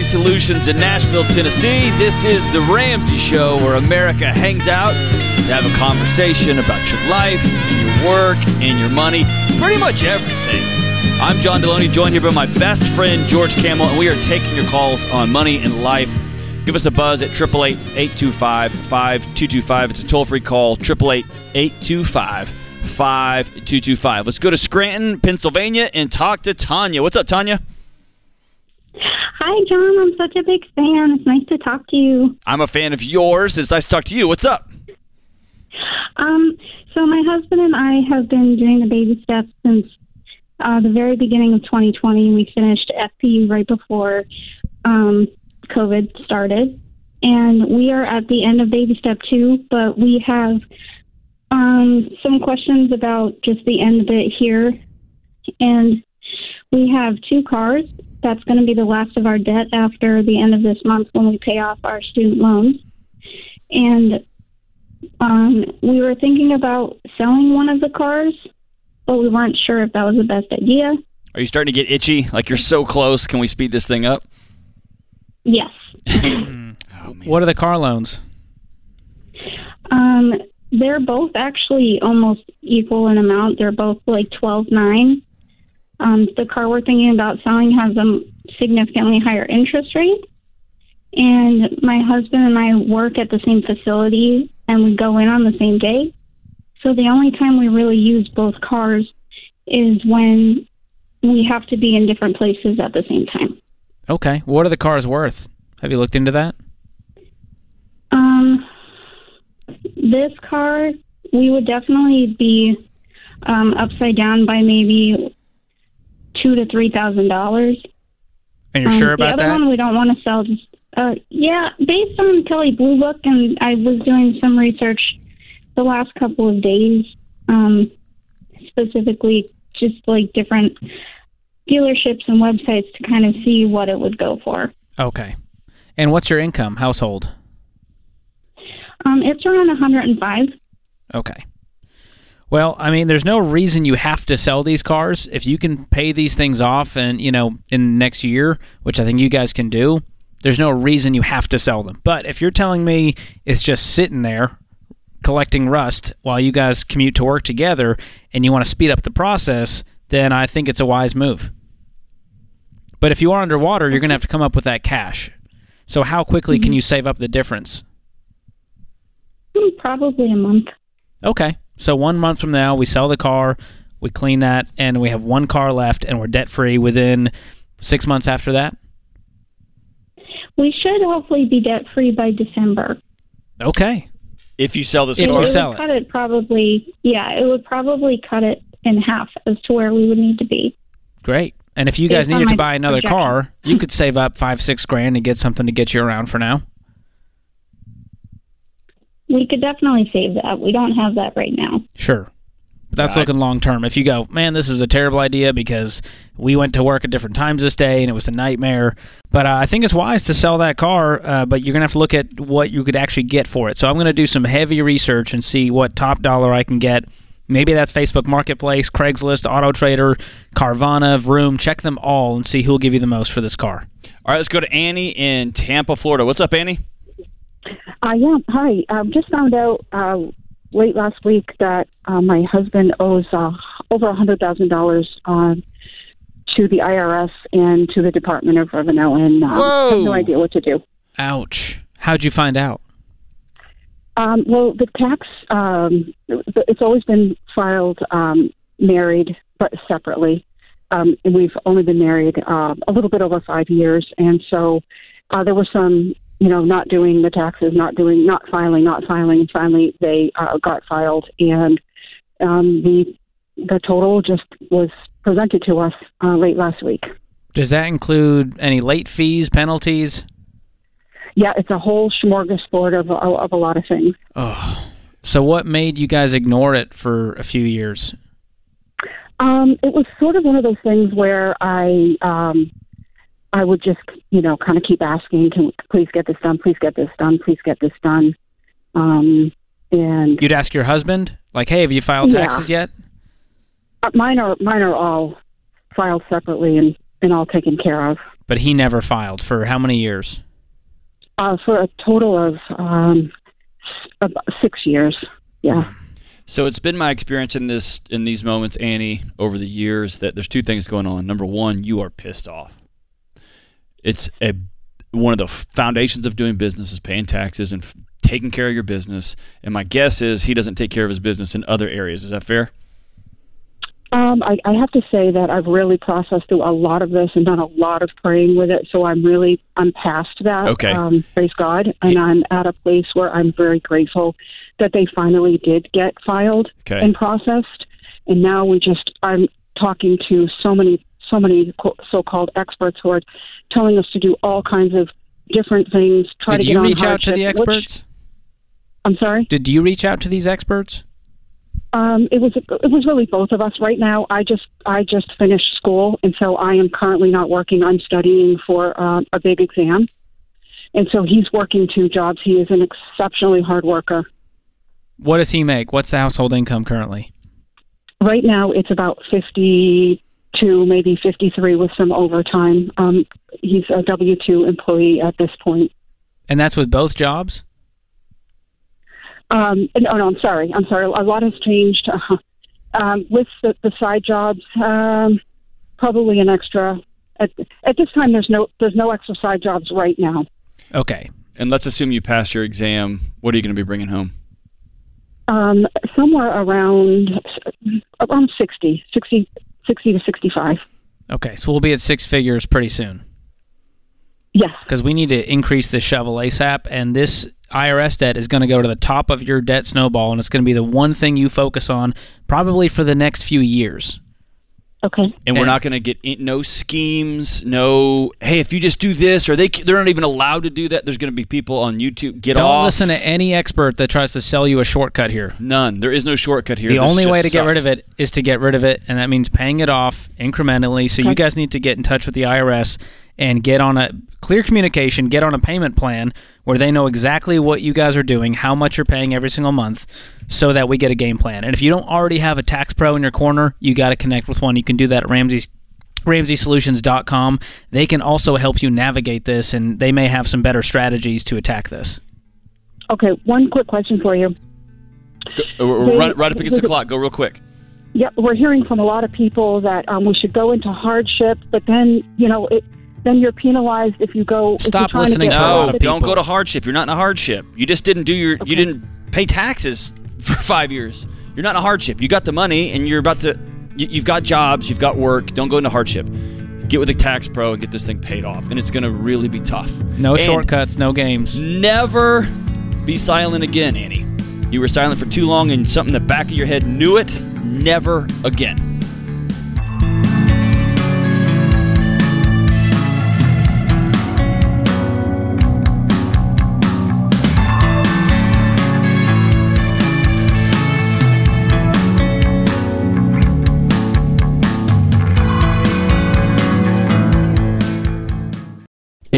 Ramsey Solutions in Nashville, Tennessee. This is The Ramsey Show, where America hangs out to have a conversation about your life, and your work, and your money, pretty much everything. I'm John Delony, joined here by my best friend, George Kamel, and we are taking your calls on money and life. Give us a buzz at 888 825 5225. It's a toll free call, 888 825 5225. Let's go to Scranton, Pennsylvania, and talk to Tanya. What's up, Tanya? Hi, John. I'm such a big fan. It's nice to talk to you. I'm a fan of yours. It's nice to talk to you. What's up? Um, so my husband and I have been doing the baby steps since uh, the very beginning of 2020. We finished FPU right before um, COVID started, and we are at the end of baby step two. But we have um, some questions about just the end of it here, and we have two cars. That's going to be the last of our debt after the end of this month when we pay off our student loans. And um, we were thinking about selling one of the cars, but we weren't sure if that was the best idea. Are you starting to get itchy? Like you're so close. Can we speed this thing up? Yes. Oh. What are the car loans? Um, they're both actually almost equal in amount. They're both like twelve nine. Um, the car we're thinking about selling has a significantly higher interest rate, and my husband and I work at the same facility, and we go in on the same day. So the only time we really use both cars is when we have to be in different places at the same time. Okay. What are the cars worth? Have you looked into that? Um, this car, we would definitely be um, upside down by maybe two to three thousand dollars. And you're sure about Um, the other that? one we don't want to sell. Just uh, yeah, based on Kelley Blue Book, and I was doing some research the last couple of days, um, specifically just like different dealerships and websites to kind of see what it would go for. Okay. And what's your income household? Um, it's around 105. Okay. Well, I mean, there's no reason you have to sell these cars. If you can pay these things off and, you know, in next year, which I think you guys can do, there's no reason you have to sell them. But if you're telling me it's just sitting there collecting rust while you guys commute to work together and you want to speed up the process, then I think it's a wise move. But if you are underwater, you're going to have to come up with that cash. So how quickly can mm-hmm. you save up the difference? Probably a month. Okay. So one month from now, we sell the car, we clean that, and we have one car left, and we're debt free within six months after that. We should hopefully be debt free by December. Okay. If you sell this If it you car, would sell it. cut it probably, yeah, it would probably cut it in half as to where we would need to be. Great. And if you guys Based needed to buy another projection. car, you could save up five, six grand and get something to get you around for now. We could definitely save that. We don't have that right now. Sure. But that's Right. looking long term. If you go, man, this was a terrible idea because we went to work at different times this day and it was a nightmare. But uh, I think it's wise to sell that car, uh, but you're going to have to look at what you could actually get for it. So I'm going to do some heavy research and see what top dollar I can get. Maybe that's Facebook Marketplace, Craigslist, Auto Trader, Carvana, Vroom. Check them all and see who'll give you the most for this car. all right, let's go to Annie in Tampa, Florida. What's up, Annie? Uh, yeah, hi. Um, just found out uh, late last week that uh, my husband owes uh, over a hundred thousand dollars um, to the IRS and to the Department of Revenue, and um, Whoa. have no idea what to do. Ouch. How'd you find out? Um, well, the tax um, it's always been filed um, married, but separately. Um, and we've only been married uh, a little bit over five years, and so uh, there was some, you know, not doing the taxes, not doing, not filing, not filing. Finally, they uh, got filed, and um, the the total just was presented to us uh, late last week. Does that include any late fees, penalties? Yeah, it's a whole smorgasbord of of a lot of things. Oh. So what made you guys ignore it for a few years? Um, it was sort of one of those things where I um, I would just you know kind of keep asking, can we please get this done? Please get this done. Please get this done. Um, and You'd ask your husband, like, "Hey, have you filed Yeah. taxes yet?" uh, mine are mine are all filed separately and, and all taken care of. but he never filed for how many years? Uh, for a total of um, about six years. Yeah. So it's been my experience in this in these moments, Annie, over the years that there's two things going on. Number one, you are pissed off. It's a one of the foundations of doing business is paying taxes and f- taking care of your business. And my guess is he doesn't take care of his business in other areas. Is that fair? Um, I, I have to say that I've really processed through a lot of this and done a lot of praying with it. So I'm really I'm past that. Okay. Um, praise God, and I'm at a place where I'm very grateful that they finally did get filed Okay. and processed. And now we just I'm talking to so many so many so-called experts who are telling us to do all kinds of different things. Try Did to get the same. Did you reach out to the hardship, which- experts? I'm sorry. Did you reach out to these experts? Um, it was it was really both of us. Right now, I just I just finished school, and so I am currently not working. I'm studying for uh, a big exam, and so he's working two jobs. He is an exceptionally hard worker. What does he make? What's the household income currently? Right now, it's about fifty two, maybe fifty three, with some overtime. Um, he's a W two employee at this point. And that's with both jobs? Um, no, no, I'm sorry. I'm sorry. A lot has changed uh, um, with the, the side jobs. Um, probably an extra. At, at this time, there's no there's no extra side jobs right now. Okay. And let's assume you passed your exam. What are you going to be bringing home? Um, somewhere around around 60, 60, 60 to 65. Okay. So we'll be at six figures pretty soon Yes. because we need to increase the shovel ASAP. And this IRS debt is going to go to the top of your debt snowball, and it's going to be the one thing you focus on probably for the next few years. Okay. And we're And- not going to get in, no schemes, no. Hey, if you just do this, or they they're not even allowed to do that. There's going to be people on YouTube get Don't off. listen to any expert that tries to sell you a shortcut here. None. There is no shortcut here. The This only way to just get rid of it is to get rid of it, and that means paying it off incrementally. So you guys need to get in touch with the IRS and get on a clear communication, get on a payment plan where they know exactly what you guys are doing, how much you're paying every single month, so that we get a game plan. And if you don't already have a tax pro in your corner, you got to connect with one. You can do that at Ramsey's RamseySolutions.com. They can also help you navigate this, and they may have some better strategies to attack this. Okay. One quick question for you. Uh, we're- we're They- right, right up against the clock. Go real quick. Yeah, we're hearing from a lot of people that um, we should go into hardship, but then you know it. Then you're penalized if you go. Stop listening to to a lot No, of out don't go to hardship. You're not in a hardship. You just didn't do your. Okay. You didn't pay taxes for five years. You're not in a hardship. You got the money, and you're about to. You, you've got jobs. You've got work. Don't go into hardship. Get with a tax pro and get this thing paid off, and it's going to really be tough. No And shortcuts, no games. Never be silent again, Annie. You were silent for too long, and something in the back of your head knew it. Never again.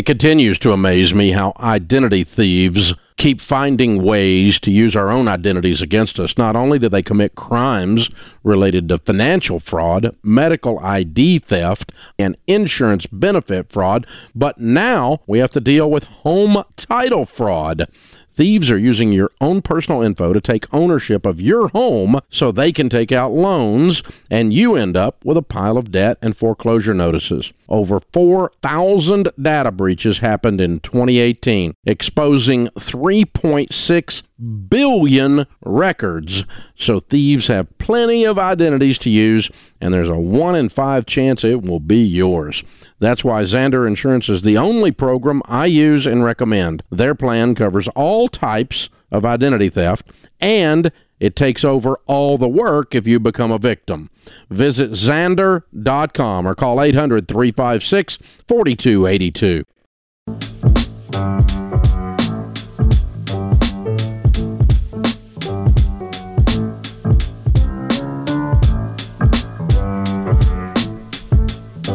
It continues to amaze me how identity thieves keep finding ways to use our own identities against us. Not only do they commit crimes related to financial fraud, medical ID theft, and insurance benefit fraud, but now we have to deal with home title fraud. Thieves are using your own personal info to take ownership of your home so they can take out loans, and you end up with a pile of debt and foreclosure notices. Over 4,000 data breaches happened in 2018, exposing 3.6 billion records. So thieves have plenty of identities to use, and there's a 1 in 5 chance it will be yours. That's why Zander Insurance is the only program I use and recommend. Their plan covers all types of identity theft and it takes over all the work if you become a victim. Visit Zander.com or call 800 356 4282.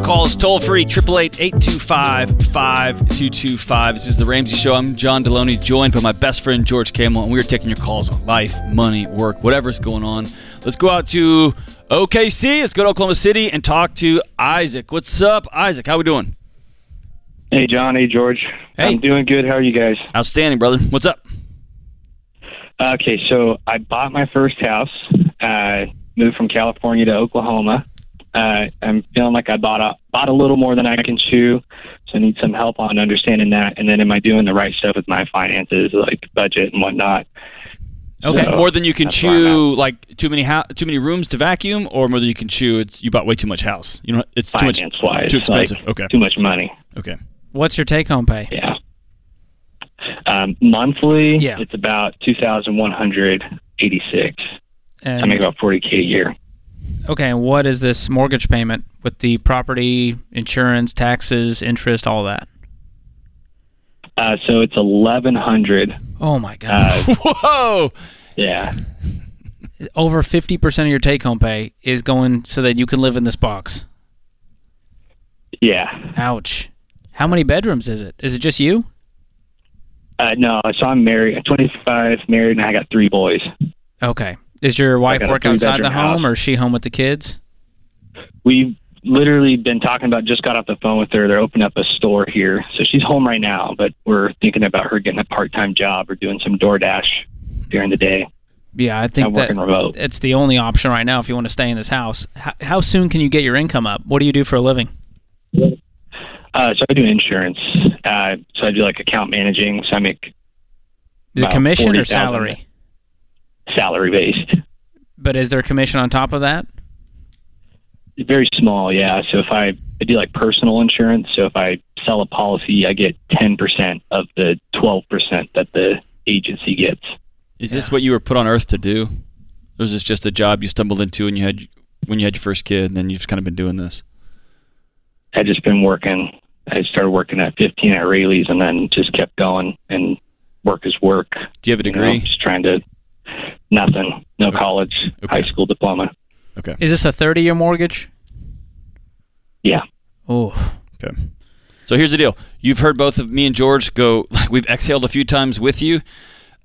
Call us toll free, 888 825 5225. This is The Ramsey Show. I'm John Delony, joined by my best friend George Kamel, and we are taking your calls on life, money, work, whatever's going on. Let's go out to OKC. Let's go to Oklahoma City and talk to Isaac. What's up, Isaac? How we doing? Hey, John. Hey, George. Hey. I'm doing good. How are you guys? Outstanding, brother. What's up? Okay, so I bought my first house. Uh, moved from California to Oklahoma. Uh, I'm feeling like I bought a bought a little more than I can chew, so I need some help on understanding that. And then, am I doing the right stuff with my finances, like budget and whatnot? Okay. No. More than you can That's where I'm chew, like too many hou- too many rooms to vacuum, or more than you can chew. It's you bought way too much house. You know, it's too much Finance wise, too expensive. Like, okay, too much money. okay. What's your take home pay? Yeah. Um, monthly, Yeah. it's about two thousand one hundred eighty six. I make about forty k a year. Okay, and what is this mortgage payment with the property, insurance, taxes, interest, all that? Uh, so it's eleven hundred. Oh my god. Uh, Whoa! yeah. Over 50% of your take home pay is going so that you can live in this box. Yeah. Ouch. How many bedrooms is it? Is it just you? Uh, no, so I'm married. I'm 25, married, and I got three boys. Okay. Does your wife work outside the home house. or is she home with the kids? We've literally been talking about. Just got off the phone with her. They're opening up a store here, so she's home right now. But we're thinking about her getting a part-time job or doing some DoorDash during the day. Yeah, I think that working remote. it's the only option right now if you want to stay in this house. How, how soon can you get your income up? What do you do for a living? Uh, so I do insurance. Uh, so I do like account managing. So I make Is it commission or 40,000. salary? Salary based. But is there a commission on top of that? Very small, yeah. So if I, I do like personal insurance, so if I sell a policy, I get 10% of the 12% that the agency gets. Is this what you were put on Earth to do? Or was this just a job you stumbled into and you had when you had your first kid, and then you've just kind of been doing this? I just been working. I started working at 15 at Raley's and then just kept going and work is work. Do you have a you know, degree? just trying to, nothing, no college, Okay. high school diploma. Okay. Is this a 30 year mortgage? Yeah. Oh, Okay. So here's the deal. You've heard both of me and George go. Like we've exhaled a few times with you.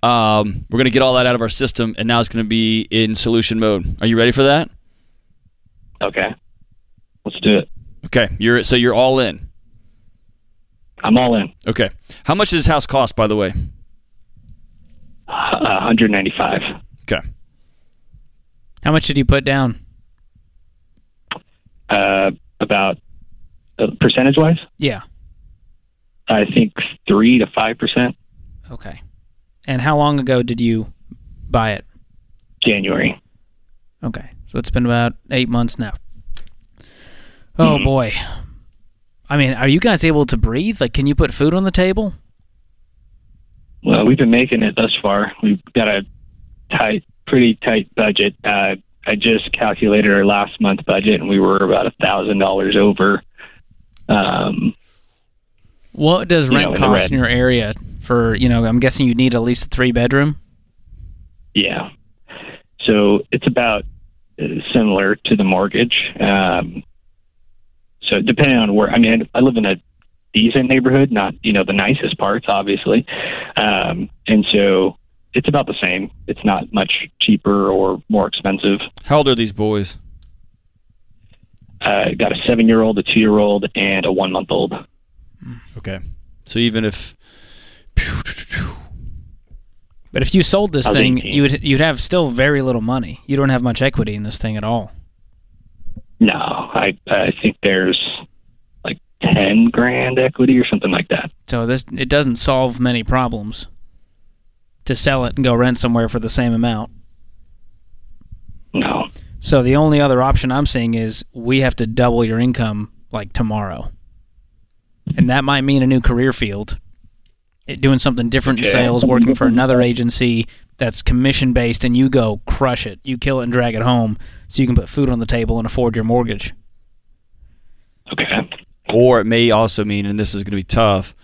Um, we're gonna get all that out of our system, and now it's gonna be in solution mode. Are you ready for that? Okay. Let's do it. Okay. You're so you're all in. I'm all in. Okay. How much does this house cost, by the way? Uh, 195. Okay. how much did you put down? Uh, about uh, percentage wise, Yeah. I think three to five percent. Okay. And how long ago did you buy it? January. Okay. So it's been about eight months now. Oh Mhm. boy. I mean, are you guys able to breathe? Like, can you put food on the table? Well, we've been making it thus far. We've got a tight, pretty tight budget. Uh, I just calculated our last month budget, and we were about a thousand dollars over. Um, What does You rent know, cost red. in your area for, you know, I'm guessing you need at least a three bedroom? yeah, so it's about uh, similar to the mortgage. Um, so depending on where, I mean, I live in a decent neighborhood, not you know the nicest parts, obviously, um, and so it's about the same. It's not much cheaper or more expensive. How old are these boys? Uh, got a seven year old, a two year old, and a one month old. Okay. So even if But if you sold this thing, 18. you would you'd have still very little money. You don't have much equity in this thing at all. No, I I think there's like ten grand equity or something like that. So this it doesn't solve many problems to sell it and go rent somewhere for the same amount. No, So the only other option I'm seeing is we have to double your income like tomorrow. And that might mean a new career field. It- doing something different in sales, working for another agency that's commission based and you go crush it. You kill it and drag it home so you can put food on the table and afford your mortgage. okay. Or it may also mean, and this is going to be tough.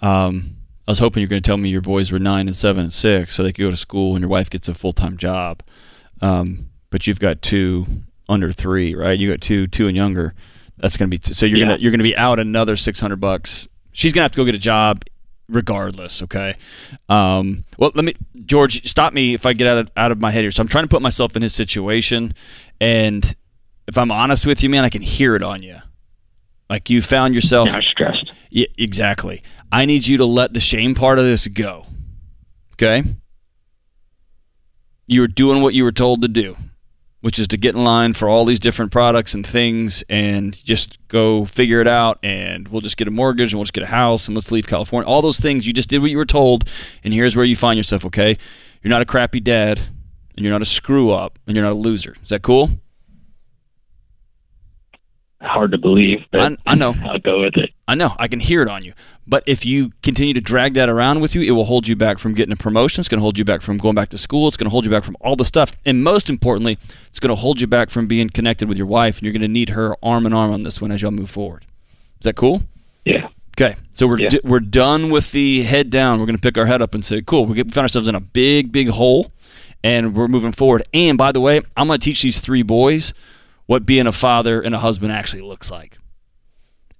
Um, I was hoping you're going to tell me your boys were nine and seven and six, so they could go to school and your wife gets a full time job. Um, but you've got two under three, right? You got two, two and younger. That's going to be t- so you're Yeah. gonna you're gonna be out another six hundred bucks. She's gonna have to go get a job, regardless. Okay. Um, well, let me George stop me if I get out of out of my head here. So I'm trying to put myself in his situation, and if I'm honest with you, man, I can hear it on you. Like you found yourself Yeah, stressed. Yeah, exactly. I need you to let the shame part of this go. Okay? You were doing what you were told to do, which is to get in line for all these different products and things and just go figure it out and we'll just get a mortgage and we'll just get a house and let's leave California. All those things, you just did what you were told, and here's where you find yourself, okay? You're not a crappy dad and you're not a screw up and you're not a loser. Is that cool? Hard to believe, but I, I know. I'll go with it. I know. I can hear it on you. But if you continue to drag that around with you, it will hold you back from getting a promotion. It's going to hold you back from going back to school. It's going to hold you back from all the stuff. And most importantly, it's going to hold you back from being connected with your wife. And you're going to need her arm in arm on this one as y'all move forward. Is that cool? Yeah. Okay, so we're Yeah. d- we're done with the head down. We're going to pick our head up and say, "Cool, we get- we found ourselves in a big, big hole, and we're moving forward." And by the way, I'm going to teach these three boys what being a father and a husband actually looks like,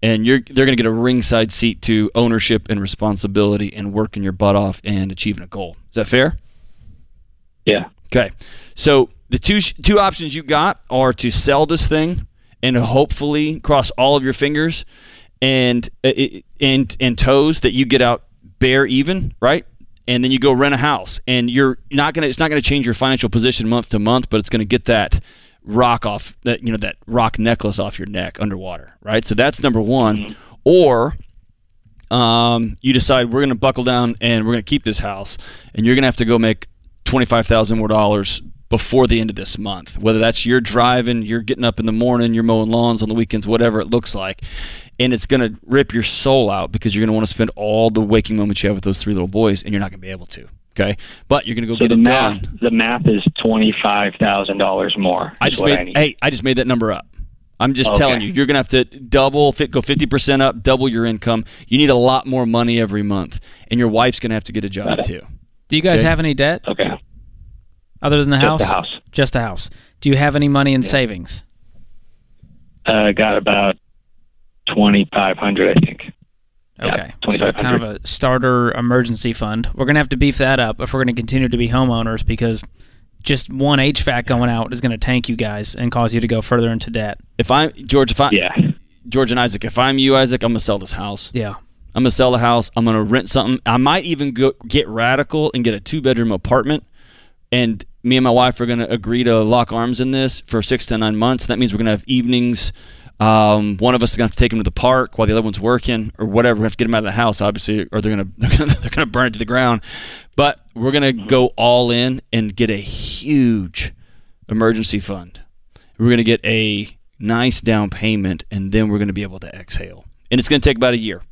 and you're they're going to get a ringside seat to ownership and responsibility and working your butt off and achieving a goal. Is that fair? Yeah. Okay. So the two two options you got are to sell this thing and hopefully cross all of your fingers and uh, and and toes that you get out bare even, right? And then you go rent a house and you're not going to it's not going to change your financial position month to month, but it's going to get that rock off that you know that rock necklace off your neck underwater, right? So that's number 1. Or um, you decide we're going to buckle down and we're going to keep this house, and you're going to have to go make twenty five thousand more dollars before the end of this month. Whether that's you're driving, you're getting up in the morning, you're mowing lawns on the weekends, whatever it looks like, and it's going to rip your soul out because you're going to want to spend all the waking moments you have with those three little boys, and you're not going to be able to. Okay, but you're going to go So get the it math, done. the math is twenty five thousand dollars more. I just made I hey, I just made that number up. I'm just Okay. telling you, you're gonna have to double, fit, go 50% up, double your income. You need a lot more money every month, and your wife's gonna have to get a job too. Do you guys Okay. have any debt Okay. other than the Just house? the house. Just the house. Do you have any money in savings? Uh, got about twenty five hundred, I think. Yeah, Okay. so kind of a starter emergency fund. We're going to have to beef that up if we're going to continue to be homeowners because just one HVAC going out is going to tank you guys and cause you to go further into debt. If I'm George, if I Yeah. George and Isaac, if I'm you, Isaac, I'm gonna sell this house. Yeah. I'm gonna sell the house. I'm gonna rent something. I might even go get radical and get a two bedroom apartment. And me and my wife are gonna agree to lock arms in this for six to nine months. That means we're gonna have evenings. Um, one of us is gonna have to take him to the park while the other one's working, or whatever. We have to get him out of the house, obviously, or they're gonna they're gonna, they're gonna burn it to the ground. But we're gonna go all in and get a huge emergency fund. We're gonna get a nice down payment, and then we're gonna be able to exhale. And it's gonna take about a year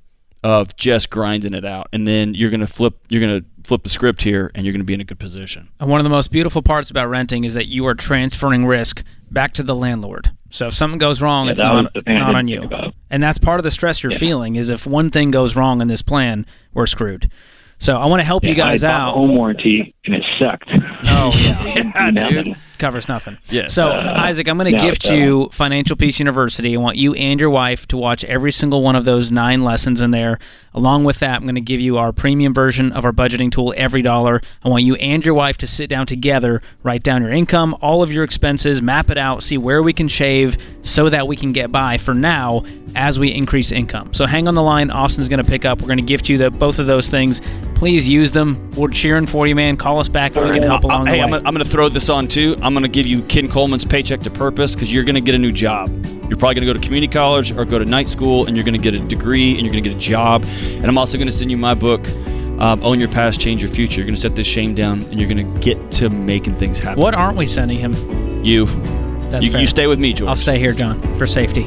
of just grinding it out, and then you're gonna flip you're gonna flip the script here, and you're gonna be in a good position. And one of the most beautiful parts about renting is that you are transferring risk back to the landlord. So if something goes wrong, Yeah, it's not, the thing I not on you. And that's part of the stress you're Yeah. feeling is if one thing goes wrong in this plan, we're screwed. So I want to help you guys I bought out. a home warranty and it sucked. Oh, yeah. Yeah, Nothing. Covers nothing. Yes. So, Uh, Isaac, I'm going to no, gift so- you Financial Peace University. I want you and your wife to watch every single one of those nine lessons in there. Along with that, I'm going to give you our premium version of our budgeting tool, EveryDollar. I want you and your wife to sit down together, write down your income, all of your expenses, map it out, see where we can shave so that we can get by for now as we increase income. So, hang on the line. Austin's going to pick up. We're going to gift you the, both of those things. Please use them. We're cheering for you, man. Call us back if we can help Uh, along hey, the I'm way. gonna, I'm gonna throw this on too. I'm gonna give you Ken Coleman's paycheck to purpose because you're gonna get a new job. You're probably gonna go to community college or go to night school, and you're gonna get a degree and you're gonna get a job. And I'm also gonna send you my book, um, Own Your Past, Change Your Future. You're gonna set this shame down, and you're gonna get to making things happen. what aren't we sending him? You, That's you, fair. you stay with me, George. I'll stay here, John, for safety.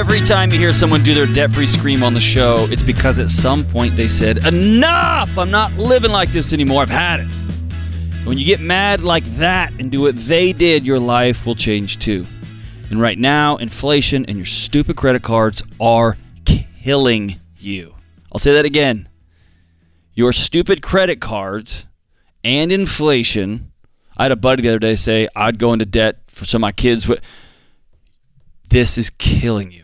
Every time you hear someone do their debt free scream on the show, it's because at some point they said, Enough! I'm not living like this anymore. I've had it. When you get mad like that and do what they did, your life will change too. And right now, inflation and your stupid credit cards are killing you. I'll say that again. Your stupid credit cards and inflation. I had a buddy the other day say, I'd go into debt for some of my kids. This is killing you.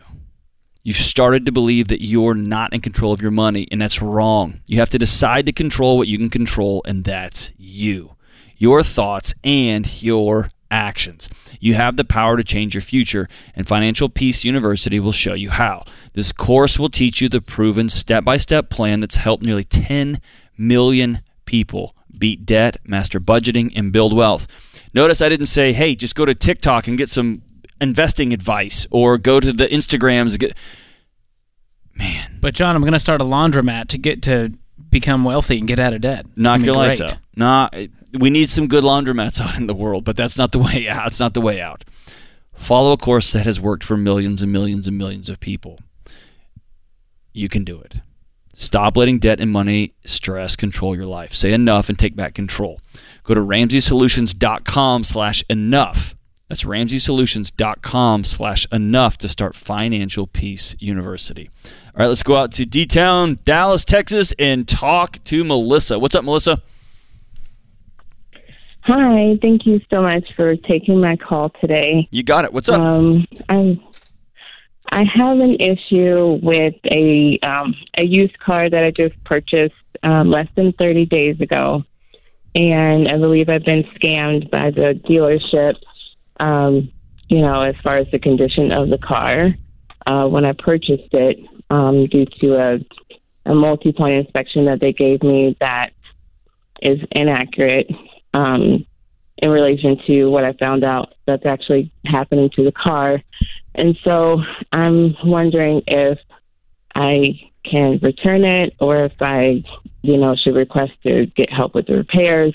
You've started to believe that you're not in control of your money, and that's wrong. You have to decide to control what you can control, and that's you, your thoughts, and your actions. You have the power to change your future, and Financial Peace University will show you how. This course will teach you the proven step by step plan that's helped nearly 10 million people beat debt, master budgeting, and build wealth. Notice I didn't say, hey, just go to TikTok and get some investing advice or go to the Instagrams. Man, But John, I'm going to start a laundromat to get to become wealthy and get out of debt. knock your lights great. out. Nah, we need some good laundromats out in the world, but that's not the way out. It's not the way out. Follow a course that has worked for millions and millions and millions of people. You can do it. Stop letting debt and money stress control your life. Say enough and take back control. Go to RamseySolutions.com slash enough. That's RamseySolutions.com slash enough to start Financial Peace University. All right, let's go out to D-Town, Dallas, Texas, and talk to Melissa. What's up, Melissa? Hi, thank you so much for taking my call today. You got it. What's up? Um, I'm, I have an issue with a um, a used car that I just purchased um, less than 30 days ago, and I believe I've been scammed by the dealership. Um, you know, as far as the condition of the car uh, when I purchased it, um, due to a a multi-point inspection that they gave me that is inaccurate um, in relation to what I found out that's actually happening to the car. And so I'm wondering if I can return it or if I, you know, should request to get help with the repairs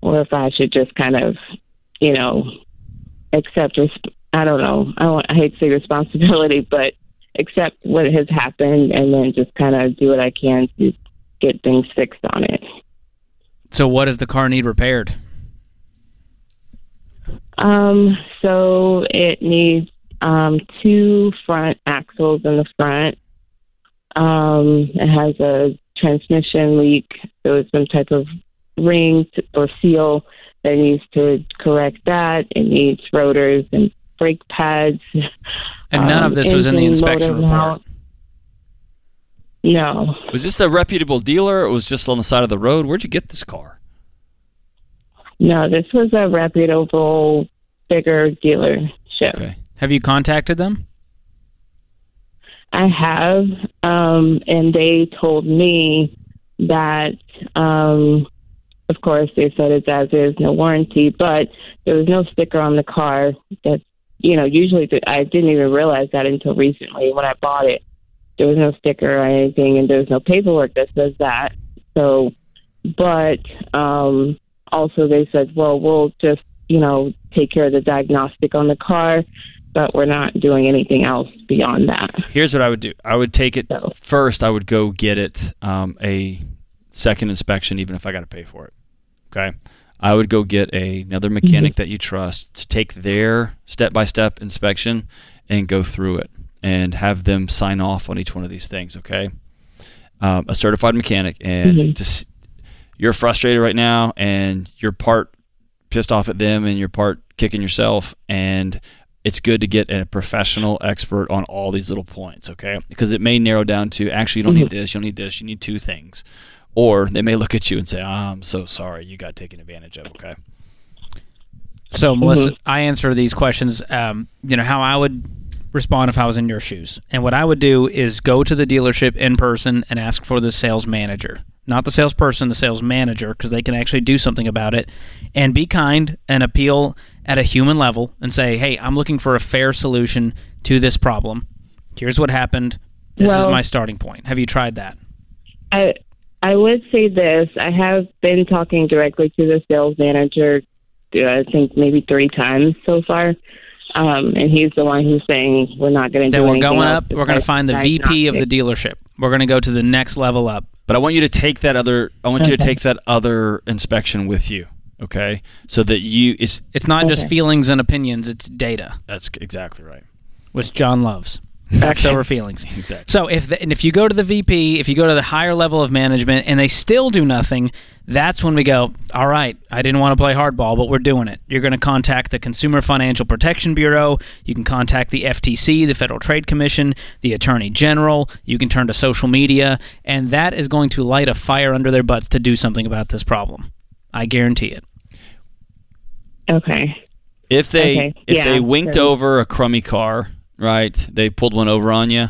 or if I should just kind of, you know, accept, res- I don't know, I, don't, I hate to say responsibility, but accept what has happened and then just kind of do what I can to get things fixed on it. So, what does the car need repaired? Um, so it needs um, two front axles in the front. Um, it has a transmission leak. There was some type of ring or seal that needs to correct that. It needs rotors and brake pads. And none Um, of this was in the inspection report. mount. No, Was this a reputable dealer or was just on the side of the road? Where'd you get this car? no, this was a reputable, bigger dealership. Okay. Have you contacted them? I have, um, and they told me that, um, of course, they said it's as is, no warranty, but there was no sticker on the car. That you know, usually th- I didn't even realize that until recently when I bought it. There was no sticker or anything, and there's no paperwork that says that. So, but um, also they said, well, we'll just you know take care of the diagnostic on the car, but we're not doing anything else beyond that. Here's what I would do. I would take it So- first. I would go get it um, a second inspection, even if I got to pay for it. Okay. I would go get a, another mechanic that you trust to take their step by step inspection and go through it and have them sign off on each one of these things. Okay. Um, a certified mechanic and Mhm. just you're frustrated right now and you're part pissed off at them and you're part kicking yourself and it's good to get a professional expert on all these little points, okay? Because it may narrow down to actually you don't need this, you don't need this, you need two things. Or they may look at you and say, "Ah, "I'm so sorry, you got taken advantage of." Okay. So, Melissa, I answer these questions, um, you know, how I would respond if I was in your shoes. And what I would do is go to the dealership in person and ask for the sales manager. not the salesperson, the sales manager, because they can actually do something about it, and be kind and appeal at a human level and say, "Hey, I'm looking for a fair solution to this problem. Here's what happened. This is my starting point." Have you tried that? I I would say this. I have been talking directly to the sales manager. uh, I think maybe three times so far, um, and he's the one who's saying we're not going to do. Then we're going up. We're going to find the VP of the dealership. We're going to go to the next level up. But I want you to take that other. I want you to take that other inspection with you. Okay, so that you it's It's not just feelings and opinions; it's data, that's exactly right. which John loves. Facts over feelings. Exactly. So if the, and if you go to the VP, if you go to the higher level of management, and they still do nothing, that's when we go. All right, I didn't want to play hardball, but we're doing it. You're going to contact the Consumer Financial Protection Bureau. You can contact the FTC, the Federal Trade Commission, the Attorney General. You can turn to social media, and that is going to light a fire under their butts to do something about this problem. I guarantee it. Okay. If they Okay, if yeah, they winked sure. over a crummy car, right? They pulled one over on you.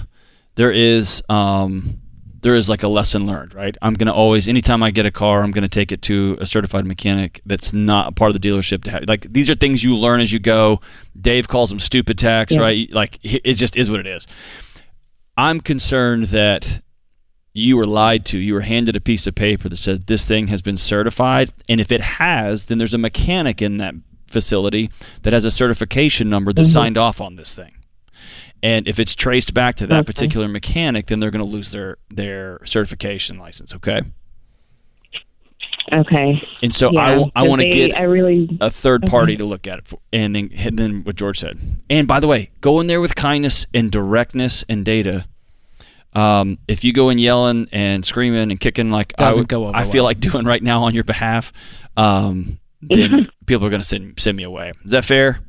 There is um there is like a lesson learned, right? I'm gonna always anytime I get a car, I'm gonna take it to a certified mechanic that's not a part of the dealership to have. Like these are things you learn as you go. Dave calls them stupid tax, Yeah. right? Like it just is what it is. I'm concerned that you were lied to. You were handed a piece of paper that said this thing has been certified, and if it has, then there's a mechanic in that facility that has a certification number that signed off on this thing. And if it's traced back to that Okay. particular mechanic, then they're going to lose their their certification license. Okay. Okay. And so yeah, I, w- I 'cause want to get I really. a third party to look at it for, and then and then what George said. And by the way, go in there with kindness and directness and data. Um, if you go in yelling and screaming and kicking like I, Doesn't would- go over I feel well. like doing right now on your behalf, um, then people are going to send send me away. Is that fair?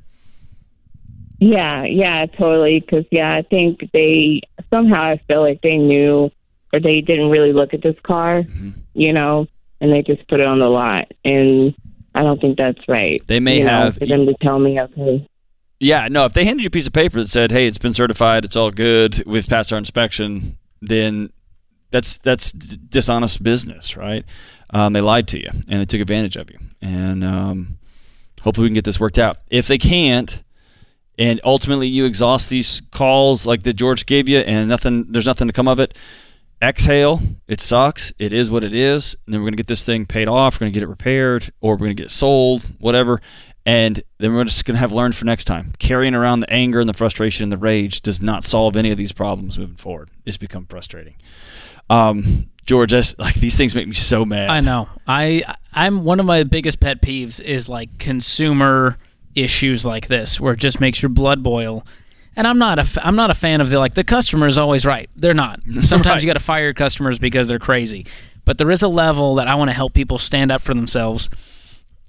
Yeah, yeah, totally. Because yeah, I think they somehow I feel like they knew or they didn't really look at this car, Mm-hmm. you know, and they just put it on the lot, and I don't think that's right. They may you know, have- for them to tell me, okay, Yeah, no. If they handed you a piece of paper that said, "Hey, it's been certified, it's all good, we've passed our inspection," then that's that's d- dishonest business, right? Um, they lied to you and they took advantage of you, and um, hopefully we can get this worked out. If they can't, and ultimately you exhaust these calls like that George gave you, and nothing, there's nothing to come of it. Exhale. It sucks. It is what it is. And then we're gonna get this thing paid off. We're gonna get it repaired, or we're gonna get it sold, whatever. And then we're just gonna have learned for next time. Carrying around the anger and the frustration and the rage does not solve any of these problems moving forward. It's become frustrating. Um, George, that's, like these things make me so mad. I know. I I'm one of my biggest pet peeves is like consumer issues like this, where it just makes your blood boil. And I'm not a f- I'm not a fan of the like the customer is always right. They're not. Sometimes Right. you got to fire customers because they're crazy. But there is a level that I want to help people stand up for themselves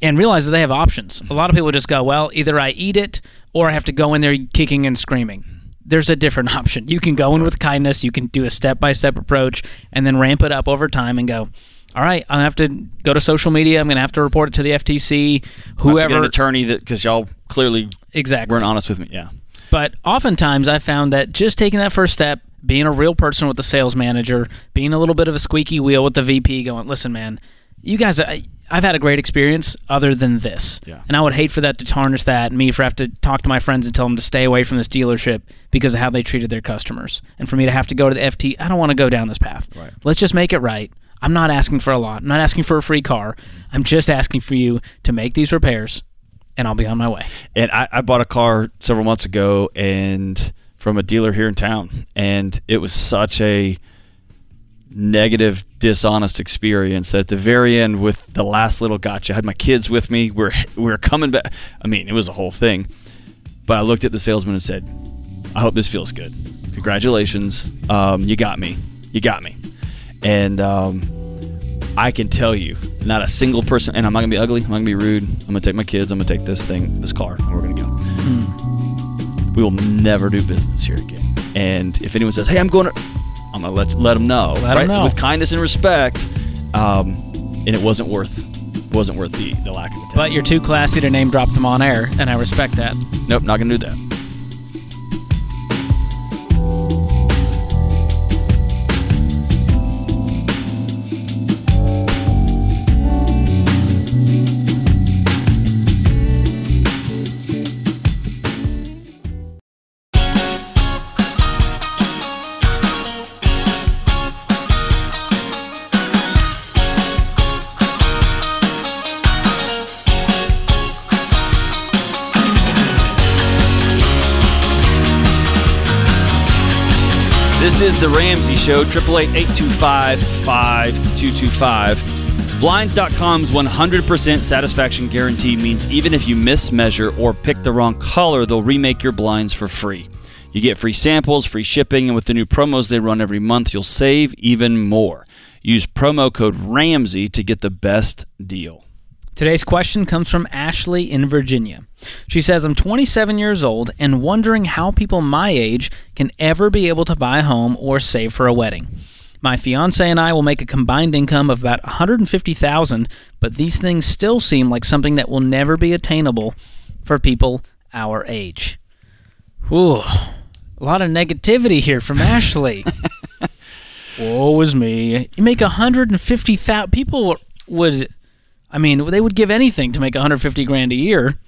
and realize that they have options. A lot of people just go, well, either I eat it or I have to go in there kicking and screaming. There's a different option. You can go in with kindness, you can do a step by step approach, and then ramp it up over time and go, all right, I'm going to have to go to social media. I'm going to have to report it to the FTC, I have to get whoever. an attorney that because y'all clearly exactly. weren't honest with me. Yeah. But oftentimes I found that just taking that first step, being a real person with the sales manager, being a little bit of a squeaky wheel with the VP, going, listen, man, you guys, I, I've had a great experience other than this. Yeah. And I would hate for that to tarnish that and me for have to talk to my friends and tell them to stay away from this dealership because of how they treated their customers. And for me to have to go to the FT, I don't want to go down this path. Right. Let's just make it right. I'm not asking for a lot. I'm not asking for a free car. I'm just asking for you to make these repairs and I'll be on my way. And I, I bought a car several months ago and from a dealer here in town, and it was such a negative, dishonest experience that at the very end, with the last little gotcha, I had my kids with me. We're we're coming back. I mean, it was a whole thing. But I looked at the salesman and said, "I hope this feels good. Congratulations, um, you got me. You got me." And um, I can tell you, not a single person, and I'm not gonna be ugly. I'm not gonna be rude. I'm gonna take my kids. I'm gonna take this thing, this car, and we're gonna go. We will never do business here again. And if anyone says, "Hey, I'm going to," I'm gonna let let them know, Let right? know. with kindness and respect. Um, and it wasn't worth wasn't worth the the lack of attention. But you're too classy to name drop them on air, and I respect that. nope, not gonna do that. This is the Ramsey Show, 888-825-5225. Blinds.com's 100% satisfaction guarantee means even if you mismeasure or pick the wrong color, they'll remake your blinds for free. You get free samples, free shipping, and with the new promos they run every month, you'll save even more. Use promo code RAMSEY to get the best deal. Today's question comes from Ashley in Virginia. She says, I'm 27 years old and wondering how people my age can ever be able to buy a home or save for a wedding. My fiance and I will make a combined income of about 150,000, but these things still seem like something that will never be attainable for people our age. Whew. A lot of negativity here from Ashley. Woe is me. You make 150,000 people would I mean, they would give anything to make 150 grand a year.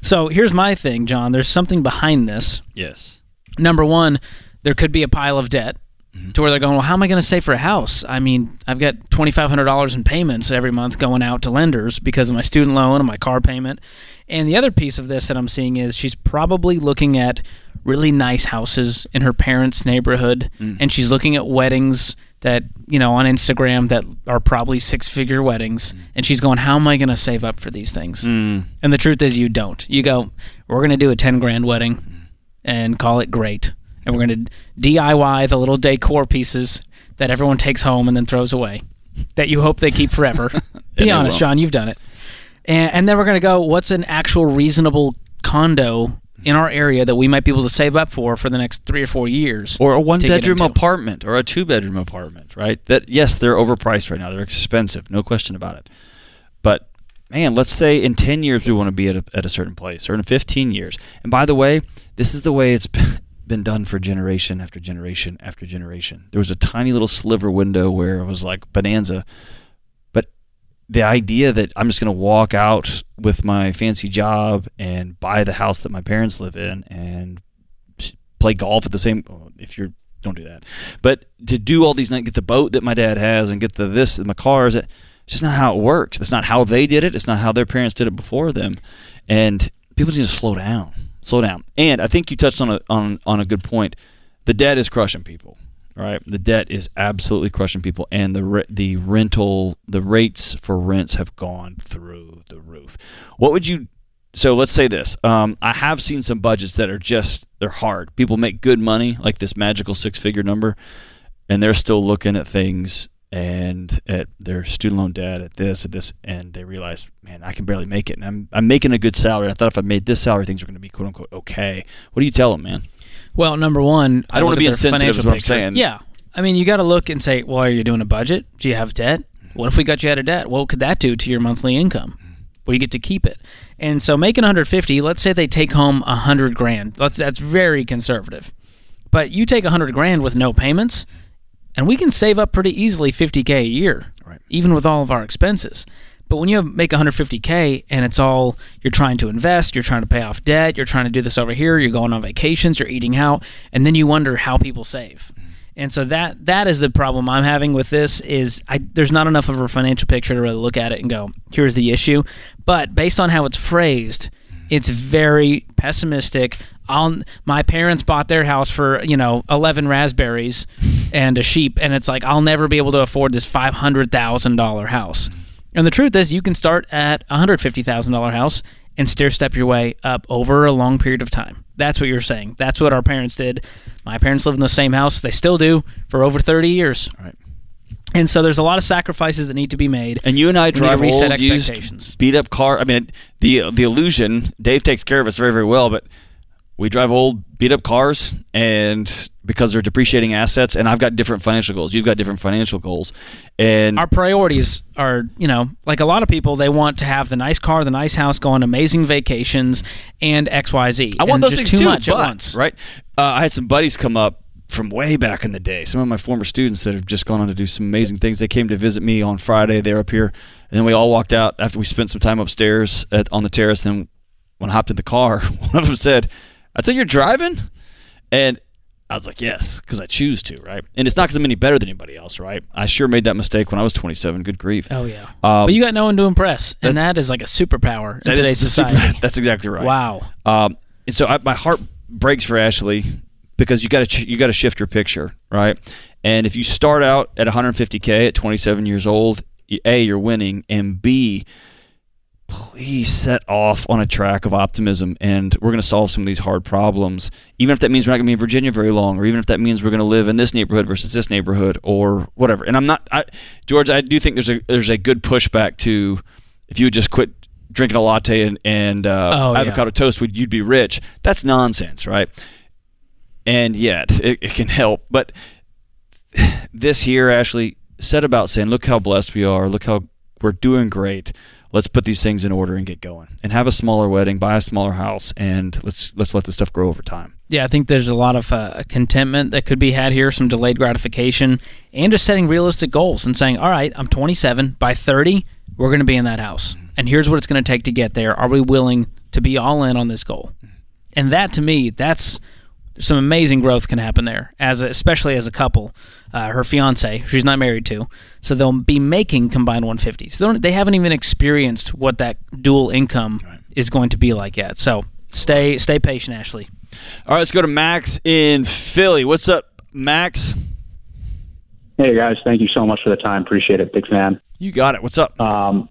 So here's my thing, John. There's something behind this. Yes. Number one, there could be a pile of debt mm-hmm. to where they're going, well, how am I going to save for a house? I mean, I've got $2,500 in payments every month going out to lenders because of my student loan and my car payment. And the other piece of this that I'm seeing is she's probably looking at really nice houses in her parents' neighborhood mm. and she's looking at weddings that, you know, on Instagram that are probably six figure weddings. And she's going, how am I going to save up for these things? Mm. And the truth is, you don't. You go, we're going to do a 10 grand wedding and call it great. And we're going to DIY the little decor pieces that everyone takes home and then throws away that you hope they keep forever. Be honest. John, you've done it. And, and then we're going to go, what's an actual reasonable condo in our area that we might be able to save up for for the next three or four years? Or a one bedroom apartment or a two bedroom apartment, right? That yes, they're overpriced right now. They're expensive, no question about it. But man, let's say in 10 years we want to be at a, at a certain place or in 15 years. And by the way, this is the way it's been done for generation after generation after generation. There was a tiny little sliver window where it was like bonanza. The idea that I'm just going to walk out with my fancy job and buy the house that my parents live in and play golf at the same if you're don't do that. But to do all these get the boat that my dad has and get the this and my cars it's just not how it works. It's not how they did it. It's not how their parents did it before them. And people need to slow down slow down. And i think you touched on a on, on a good point. The debt is crushing people right. The debt is absolutely crushing people and the re- the rental the rates for rents have gone through the roof. What would you so let's say this um, i have seen some budgets that are just they're hard. People make good money like this magical six figure number and they're still looking at things and at their student loan debt at this at this and they realize man i can barely make it and i'm, I'm making a good salary. I thought if i made this salary things were going to be quote unquote okay. What do you tell them man Well, number one, I don't wanna be at insensitive is financial what I'm saying. Yeah, I mean, you got to look and say, well, are you doing a budget? Do you have debt? What if we got you out of debt? What could that do to your monthly income? Well, you get to keep it. And so, making 150. Let's say they take home 100 grand. Let's that's very conservative. But you take 100 grand with no payments, and we can save up pretty easily 50k a year, Right. even with all of our expenses. But when you make 150k and it's all you're trying to invest, you're trying to pay off debt, you're trying to do this over here, you're going on vacations, you're eating out, and then you wonder how people save. And so that that is the problem I'm having with this is I there's not enough of a financial picture to really look at it and go, here's the issue. But based on how it's phrased, it's very pessimistic. My parents bought their house for you know 11 raspberries and a sheep, and it's like I'll never be able to afford this five hundred thousand dollar house. And the truth is, you can start at a hundred fifty thousand dollar house and stair step your way up over a long period of time. That's what you're saying. That's what our parents did. My parents lived in the same house; they still do for over thirty years. Right. And so there's a lot of sacrifices that need to be made. And you and I We drive reset old, used, beat up car. I mean, the the illusion. Dave takes care of us very very well, but we drive old, beat up cars, and because they're depreciating assets, and I've got different financial goals. You've got different financial goals, and our priorities are, you know, like a lot of people, they want to have the nice car, the nice house, go on amazing vacations, and XYZ. I want And those things too too, much but, at once. right? Uh, I had some buddies come up from way back in the day. Some of my former students that have just gone on to do some amazing things. They came to visit me on Friday. They're up here, and then we all walked out after we spent some time upstairs at, on the terrace. Then when I hopped in the car, one of them said, "I think you're driving," and I was like, "Yes," because I choose to, right? And it's not because I'm any better than anybody else, right? I sure made that mistake when I was 27. Good grief. Oh yeah, Um, but you got no one to impress, and that is like a superpower in today's the super- society. that's exactly right. Wow. Um, and so I, my heart breaks for Ashley because you got to you got to shift your picture, right? And if you start out at 150k at 27 years old, a you're winning, and b please set off on a track of optimism and we're going to solve some of these hard problems. Even if that means we're not going to be in virginia very long or even if that means we're going to live in this neighborhood versus this neighborhood or whatever. And i'm not I, george i do think there's a there's a good pushback to if you would just quit drinking a latte and, and uh, Oh, yeah. avocado toast would you'd be rich. That's nonsense right? And yet it, it can help. But this here ashley set about saying look how blessed we are. Look how we're doing great let's put these things in order and get going and have a smaller wedding buy a smaller house and let's let's let this stuff grow over time Yeah, I think there's a lot of uh, contentment that could be had here, some delayed gratification, and just setting realistic goals and saying, all right, I'm 27. By 30, we're going to be in that house. And here's what it's going to take to get there. Are we willing to be all in on this goal? And that, to me, that's some amazing growth can happen there, as a, especially as a couple. Uh, her fiance, she's not married to, so they'll be making combined 150s. They, don't, they haven't even experienced what that dual income is going to be like yet. So stay stay patient, Ashley. all right let's go to max in philly what's up max Hey guys, thank you so much for the time. Appreciate it. Big fan. you got it what's up Um,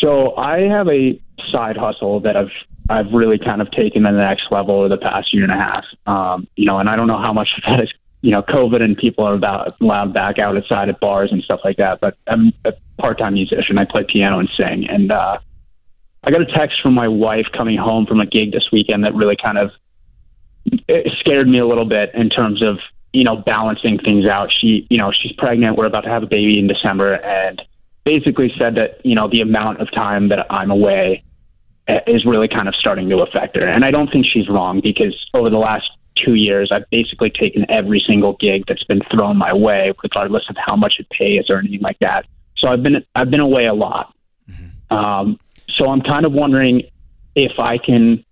so I have a side hustle that I've I've really kind of taken to the next level over the past year and a half. Um, you know, and I don't know how much of that is you know COVID and people are about allowed back out outside at bars and stuff like that. But I'm a part-time musician. I play piano and sing, and uh, I got a text from my wife coming home from a gig this weekend that really kind of it scared me a little bit in terms of you know balancing things out. She you know she's pregnant. We're about to have a baby in December, and basically said that you know the amount of time that I'm away is really kind of starting to affect her. And I don't think she's wrong because over the last two years, I've basically taken every single gig that's been thrown my way, regardless of how much it pays or anything like that. So I've been I've been away a lot. Um, so I'm kind of wondering if I can.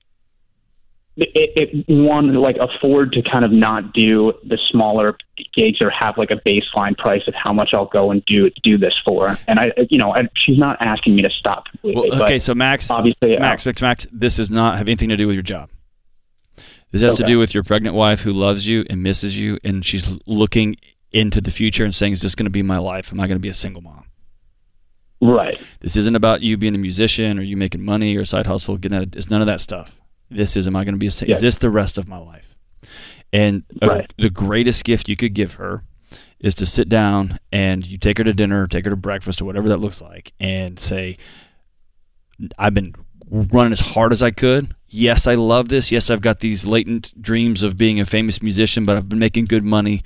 It, it one like afford to kind of not do the smaller gigs or have like a baseline price of how much I'll go and do do this for, and I you know and she's not asking me to stop completely. well, okay so max obviously, uh, max max max this does not have anything to do with your job this has to do with your pregnant wife who loves you and misses you and she's looking into the future and saying is this going to be my life am i going to be a single mom right. This isn't about you being a musician or you making money or side hustle. Getting that, it's none of that stuff. This is, am I going to be a, Yeah. is this the rest of my life? And a, Right. the greatest gift you could give her is to sit down and you take her to dinner, take her to breakfast or whatever that looks like and say, I've been running as hard as I could. Yes, I love this. Yes, I've got these latent dreams of being a famous musician, but I've been making good money.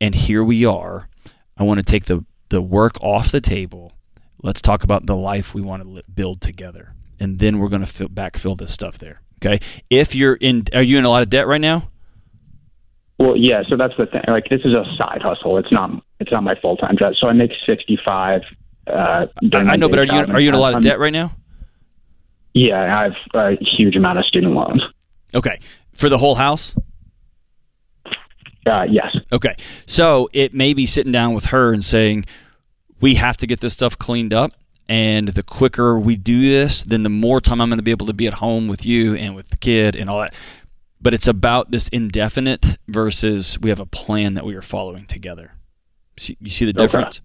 And here we are. I want to take the, the work off the table. Let's talk about the life we want to build together. And then we're going to fill, backfill this stuff there. Okay. If you're in, are you in a lot of debt right now? Well, yeah. So that's the thing. Like, this is a side hustle. It's not. It's not my full time job. So I make sixty five. Uh, I, I know, but are you are you in a lot of I'm- debt right now? Yeah, I have a huge amount of student loans. Okay. For the whole house? Uh, yes. Okay. So it may be sitting down with her and saying, we have to get this stuff cleaned up. And the quicker we do this, then the more time I'm going to be able to be at home with you and with the kid and all that. But it's about this indefinite versus we have a plan that we are following together. See, you see the Okay. difference?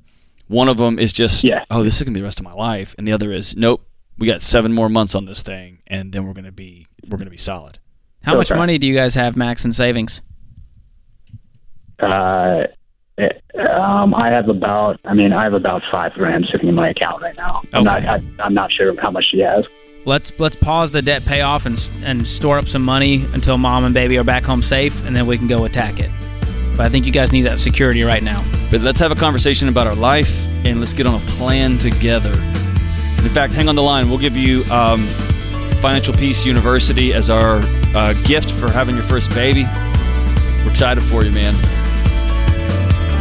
One of them is just, Yeah. oh, this is going to be the rest of my life. And the other is, nope, we got seven more months on this thing. And then we're going to be, we're going to be solid. How much money do you guys have, Max, in savings? Uh, it- um, I have about. I mean, I have about five grand sitting in my account right now. I'm not. I, I'm not sure how much she has. Let's let's pause the debt payoff and and store up some money until mom and baby are back home safe, and then we can go attack it. But I think you guys need that security right now. But let's have a conversation about our life and let's get on a plan together. In fact, hang on the line. We'll give you um, Financial Peace University as our uh, gift for having your first baby. We're excited for you, man.